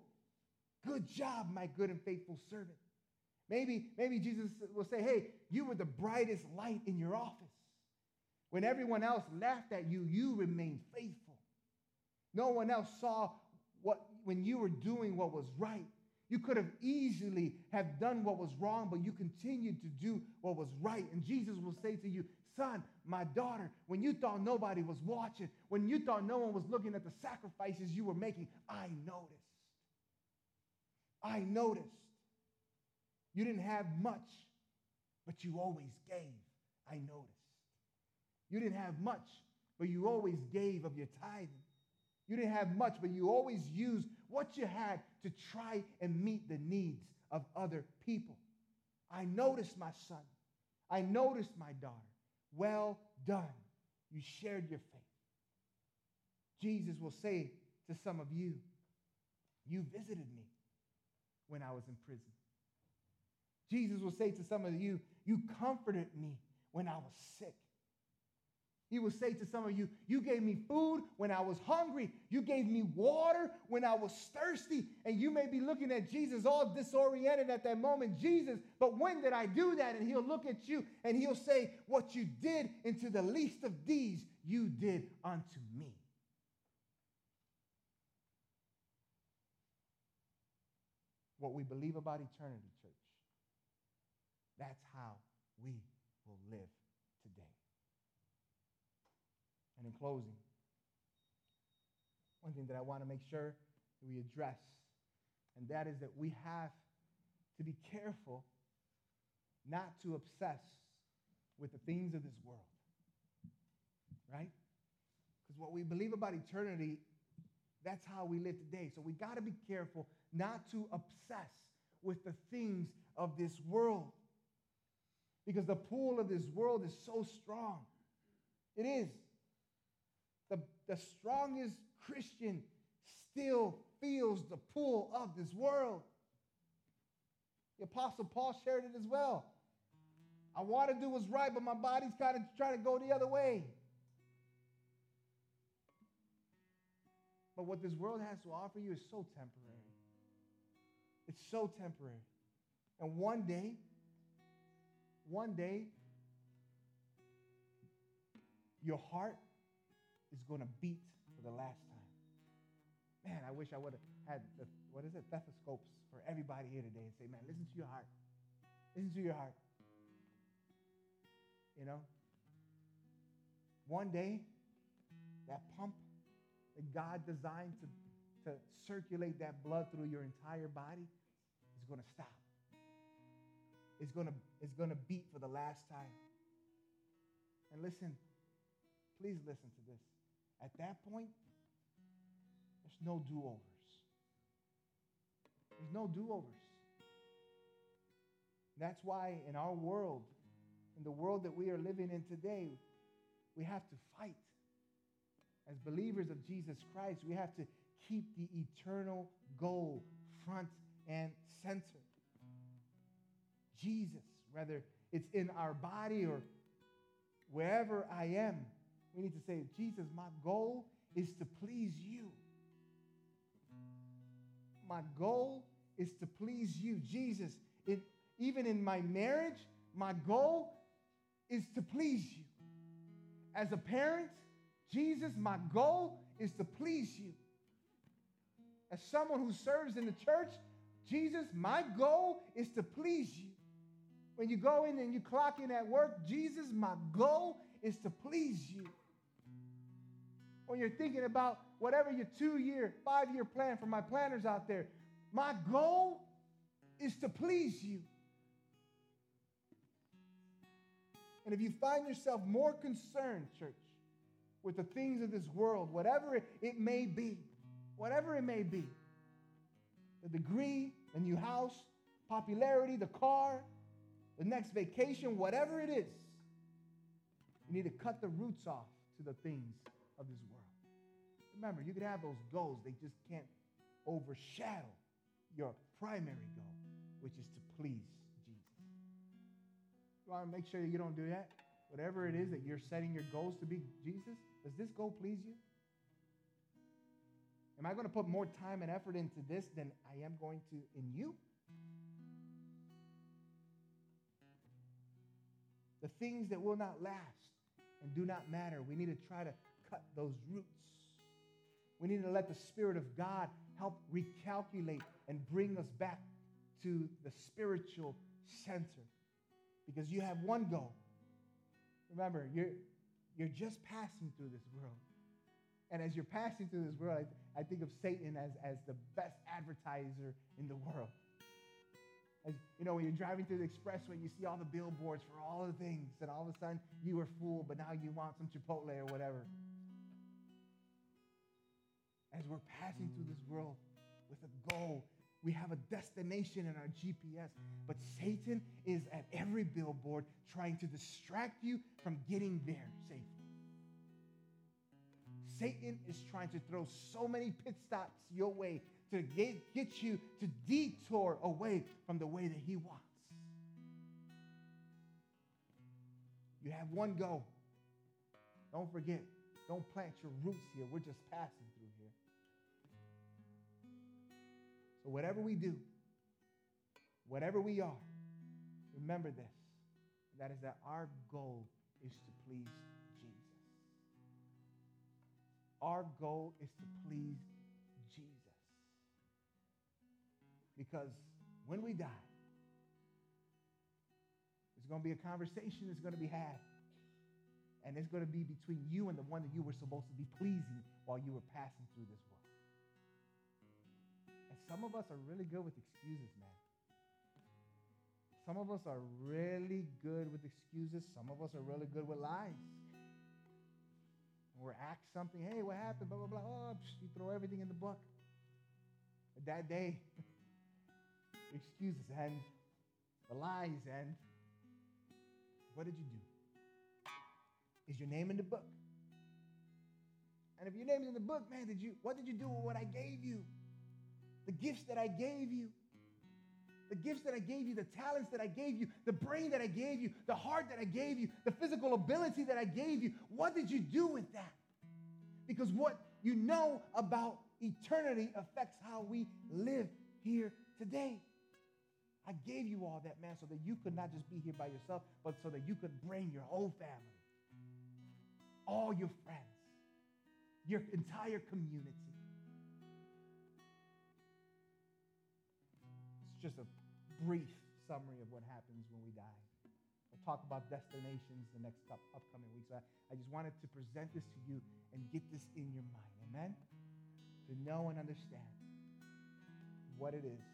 Good job, my good and faithful servant. Maybe, maybe Jesus will say, Hey, you were the brightest light in your office. When everyone else laughed at you, you remained faithful. No one else saw what when you were doing what was right. You could have easily have done what was wrong, but you continued to do what was right. And Jesus will say to you, son, my daughter, when you thought nobody was watching, when you thought no one was looking at the sacrifices you were making, I noticed. I noticed. You didn't have much, but you always gave. I noticed. You didn't have much, but you always gave of your tithing. You didn't have much, but you always used what you had to try and meet the needs of other people. I noticed, my son. I noticed, my daughter. Well done. You shared your faith. Jesus will say to some of you, You visited me when I was in prison. Jesus will say to some of you, You comforted me when I was sick. He will say to some of you, You gave me food when I was hungry. You gave me water when I was thirsty. And you may be looking at Jesus all disoriented at that moment. Jesus, but when did I do that? And he'll look at you and he'll say, What you did into the least of these, you did unto me. What we believe about eternity, church, that's how we will live and in closing, one thing that I want to make sure that we address, and that is that we have to be careful not to obsess with the things of this world. Right? Because what we believe about eternity, that's how we live today. So we got to be careful not to obsess with the things of this world. Because the pull of this world is so strong. It is the, strongest Christian still feels the pull of this world. The Apostle Paul shared it as well. I want to do what's right, but my body's kind of trying to go the other way. But what this world has to offer you is so temporary. It's so temporary. And one day, one day, your heart is going to beat for the last time. Man, I wish I would have had, the, what is it, stethoscopes for everybody here today and say, man, listen to your heart. Listen to your heart. You know? One day, that pump that God designed to, to circulate that blood through your entire body is going to stop. It's going to, it's going to beat for the last time. And listen, please listen to this. At that point, there's no do overs. There's no do overs. That's why in our world, in the world that we are living in today, we have to fight. As believers of Jesus Christ, we have to keep the eternal goal front and center. Jesus, whether it's in our body or wherever I am, we need to say, Jesus, my goal is to please you. My goal is to please you. Jesus, it, even in my marriage, my goal is to please you. As a parent, Jesus, my goal is to please you. As someone who serves in the church, Jesus, my goal is to please you. When you go in and you clock in at work, Jesus, my goal is to please you. When you're thinking about whatever your two year, five year plan for my planners out there, my goal is to please you. And if you find yourself more concerned, church, with the things of this world, whatever it may be, whatever it may be, the degree, the new house, popularity, the car, the next vacation, whatever it is, you need to cut the roots off to the things of this world. Remember, you could have those goals, they just can't overshadow your primary goal, which is to please Jesus. you want to make sure you don't do that? Whatever it is that you're setting your goals to be Jesus, does this goal please you? Am I going to put more time and effort into this than I am going to in you? The things that will not last and do not matter, we need to try to cut those roots. We need to let the Spirit of God help recalculate and bring us back to the spiritual center because you have one goal. Remember, you're, you're just passing through this world. And as you're passing through this world, I, I think of Satan as, as the best advertiser in the world. As, you know, when you're driving through the expressway, you see all the billboards for all the things, and all of a sudden you were fooled, but now you want some Chipotle or whatever. As we're passing through this world with a goal we have a destination in our GPS, but Satan is at every billboard trying to distract you from getting there safely. Satan is trying to throw so many pit stops your way to get, get you to detour away from the way that he wants. You have one goal. Don't forget, don't plant your roots here. We're just passing So, whatever we do, whatever we are, remember this. That is that our goal is to please Jesus. Our goal is to please Jesus. Because when we die, there's going to be a conversation that's going to be had. And it's going to be between you and the one that you were supposed to be pleasing while you were passing through this world. Some of us are really good with excuses, man. Some of us are really good with excuses. Some of us are really good with lies. Or ask something, hey, what happened? Blah, blah, blah. Oh, you throw everything in the book. That day, excuses end, the lies end. What did you do? Is your name in the book? And if your name is in the book, man, did you what did you do with what I gave you? The gifts that I gave you, the gifts that I gave you, the talents that I gave you, the brain that I gave you, the heart that I gave you, the physical ability that I gave you. What did you do with that? Because what you know about eternity affects how we live here today. I gave you all that, man, so that you could not just be here by yourself, but so that you could bring your whole family, all your friends, your entire community. Just a brief summary of what happens when we die. We'll talk about destinations the next upcoming weeks. I, I just wanted to present this to you and get this in your mind. Amen? To know and understand what it is.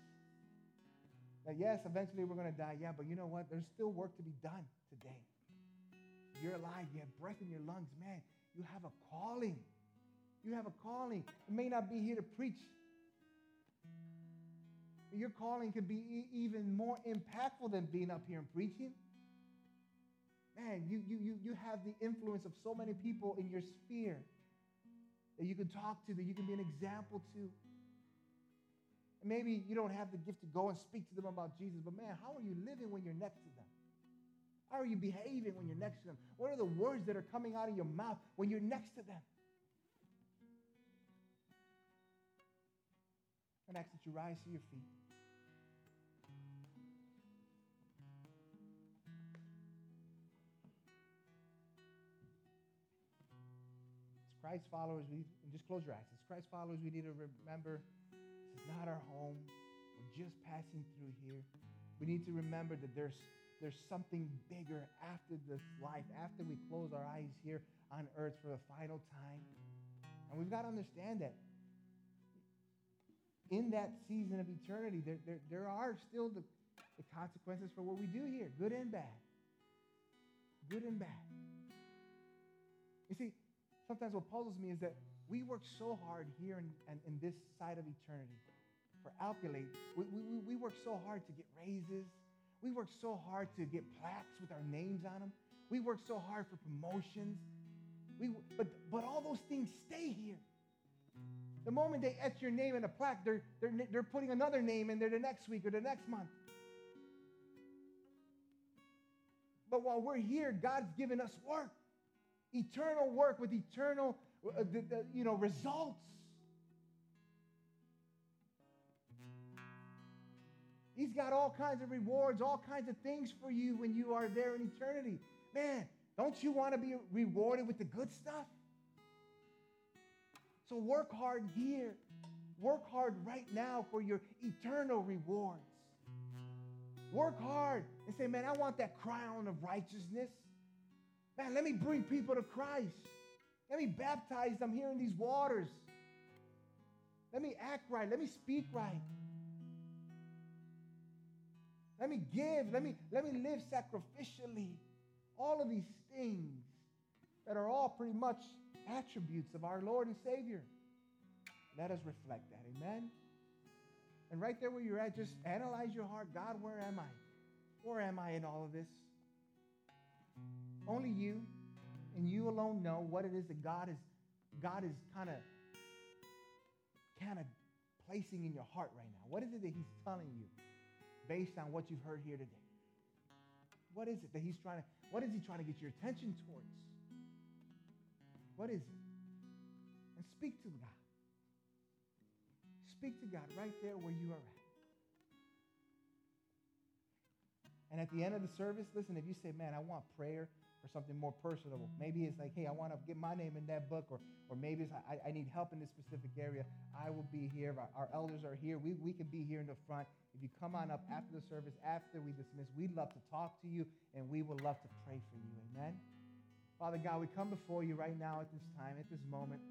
That yes, eventually we're going to die. Yeah, but you know what? There's still work to be done today. You're alive. You have breath in your lungs. Man, you have a calling. You have a calling. It may not be here to preach your calling could be e- even more impactful than being up here and preaching. Man, you, you, you, you have the influence of so many people in your sphere that you can talk to, that you can be an example to. And maybe you don't have the gift to go and speak to them about Jesus, but man, how are you living when you're next to them? How are you behaving when you're next to them? What are the words that are coming out of your mouth when you're next to them? And ask that you rise to your feet. Christ followers, we just close your eyes. As Christ followers, we need to remember this is not our home. We're just passing through here. We need to remember that there's there's something bigger after this life, after we close our eyes here on earth for the final time. And we've got to understand that in that season of eternity, there, there, there are still the, the consequences for what we do here, good and bad. Good and bad. You see, sometimes what puzzles me is that we work so hard here in, in, in this side of eternity for Alpulate. We, we, we work so hard to get raises. We work so hard to get plaques with our names on them. We work so hard for promotions. We, but, but all those things stay here. The moment they etch your name in a plaque, they're, they're, they're putting another name in there the next week or the next month. But while we're here, God's given us work, eternal work with eternal uh, you know, results. He's got all kinds of rewards, all kinds of things for you when you are there in eternity. Man, don't you want to be rewarded with the good stuff? So work hard here. Work hard right now for your eternal rewards. Work hard and say, man, I want that crown of righteousness. Man, let me bring people to Christ. Let me baptize them here in these waters. Let me act right. Let me speak right. Let me give. Let me, let me live sacrificially. All of these things that are all pretty much attributes of our Lord and Savior. Let us reflect that. Amen. And right there where you're at, just analyze your heart. God, where am I? Where am I in all of this? Only you and you alone know what it is that God is God is kind of kind of placing in your heart right now. What is it that he's telling you based on what you've heard here today? What is it that he's trying to what is he trying to get your attention towards? What is it? And speak to God. Speak to God right there where you are at. And at the end of the service, listen, if you say, man, I want prayer for something more personable, maybe it's like, hey, I want to get my name in that book, or, or maybe it's, I, I need help in this specific area, I will be here. Our, our elders are here. We, we can be here in the front. If you come on up after the service, after we dismiss, we'd love to talk to you, and we would love to pray for you. Amen? Father God, we come before you right now at this time, at this moment.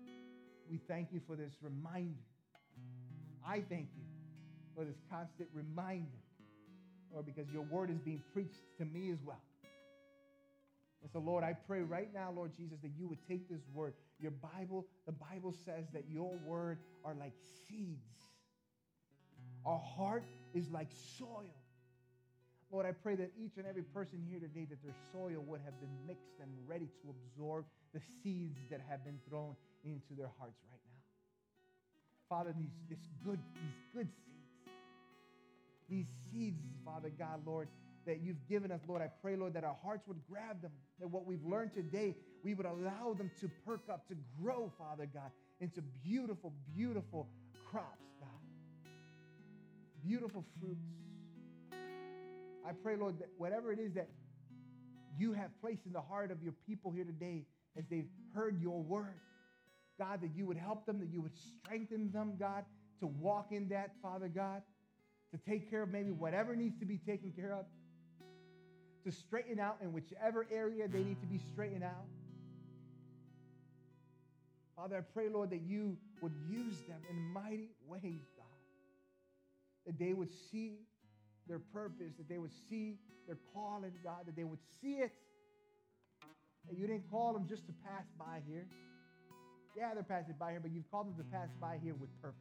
We thank you for this reminder. I thank you for this constant reminder, Lord, because your word is being preached to me as well. And so, Lord, I pray right now, Lord Jesus, that you would take this word. Your Bible, the Bible says that your word are like seeds. Our heart is like soil. Lord, I pray that each and every person here today, that their soil would have been mixed and ready to absorb the seeds that have been thrown into their hearts right now. Father, these, this good, these good seeds, these seeds, Father God, Lord, that you've given us, Lord, I pray, Lord, that our hearts would grab them, that what we've learned today, we would allow them to perk up, to grow, Father God, into beautiful, beautiful crops, God. Beautiful fruits. I pray, Lord, that whatever it is that you have placed in the heart of your people here today as they've heard your word, God, that you would help them, that you would strengthen them, God, to walk in that, Father God, to take care of maybe whatever needs to be taken care of, to straighten out in whichever area they need to be straightened out. Father, I pray, Lord, that you would use them in mighty ways, God, that they would see their purpose, that they would see their calling, God, that they would see it. That you didn't call them just to pass by here. Yeah, they're passing by here, but you've called them to pass by here with purpose.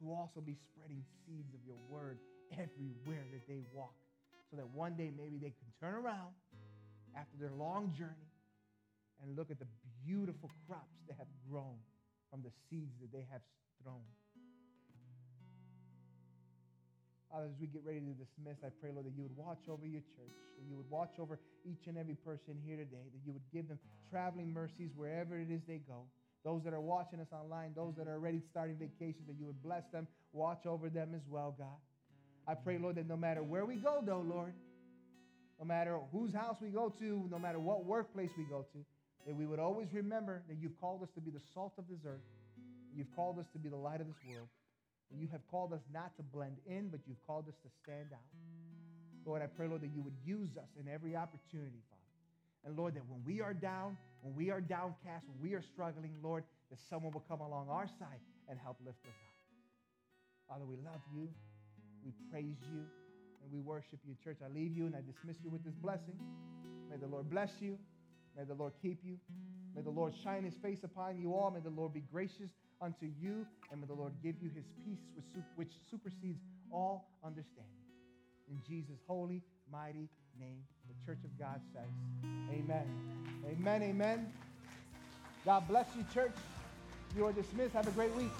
To also be spreading seeds of your word everywhere that they walk. So that one day maybe they can turn around after their long journey and look at the beautiful crops that have grown from the seeds that they have thrown. Father, as we get ready to dismiss, I pray, Lord, that you would watch over your church, that you would watch over each and every person here today, that you would give them traveling mercies wherever it is they go. Those that are watching us online, those that are already starting vacations, that you would bless them, watch over them as well, God. I pray, Lord, that no matter where we go, though, Lord, no matter whose house we go to, no matter what workplace we go to, that we would always remember that you've called us to be the salt of this earth. You've called us to be the light of this world. And You have called us not to blend in, but you've called us to stand out. Lord, I pray, Lord, that you would use us in every opportunity, Father. And Lord, that when we are down, when we are downcast, when we are struggling, Lord, that someone will come along our side and help lift us up. Father, we love you, we praise you, and we worship you. Church, I leave you and I dismiss you with this blessing. May the Lord bless you. May the Lord keep you. May the Lord shine his face upon you all. May the Lord be gracious unto you. And may the Lord give you his peace, which supersedes all understanding. In Jesus' holy, mighty name, the church of God says, Amen. Amen, amen. God bless you, church. You are dismissed. Have a great week.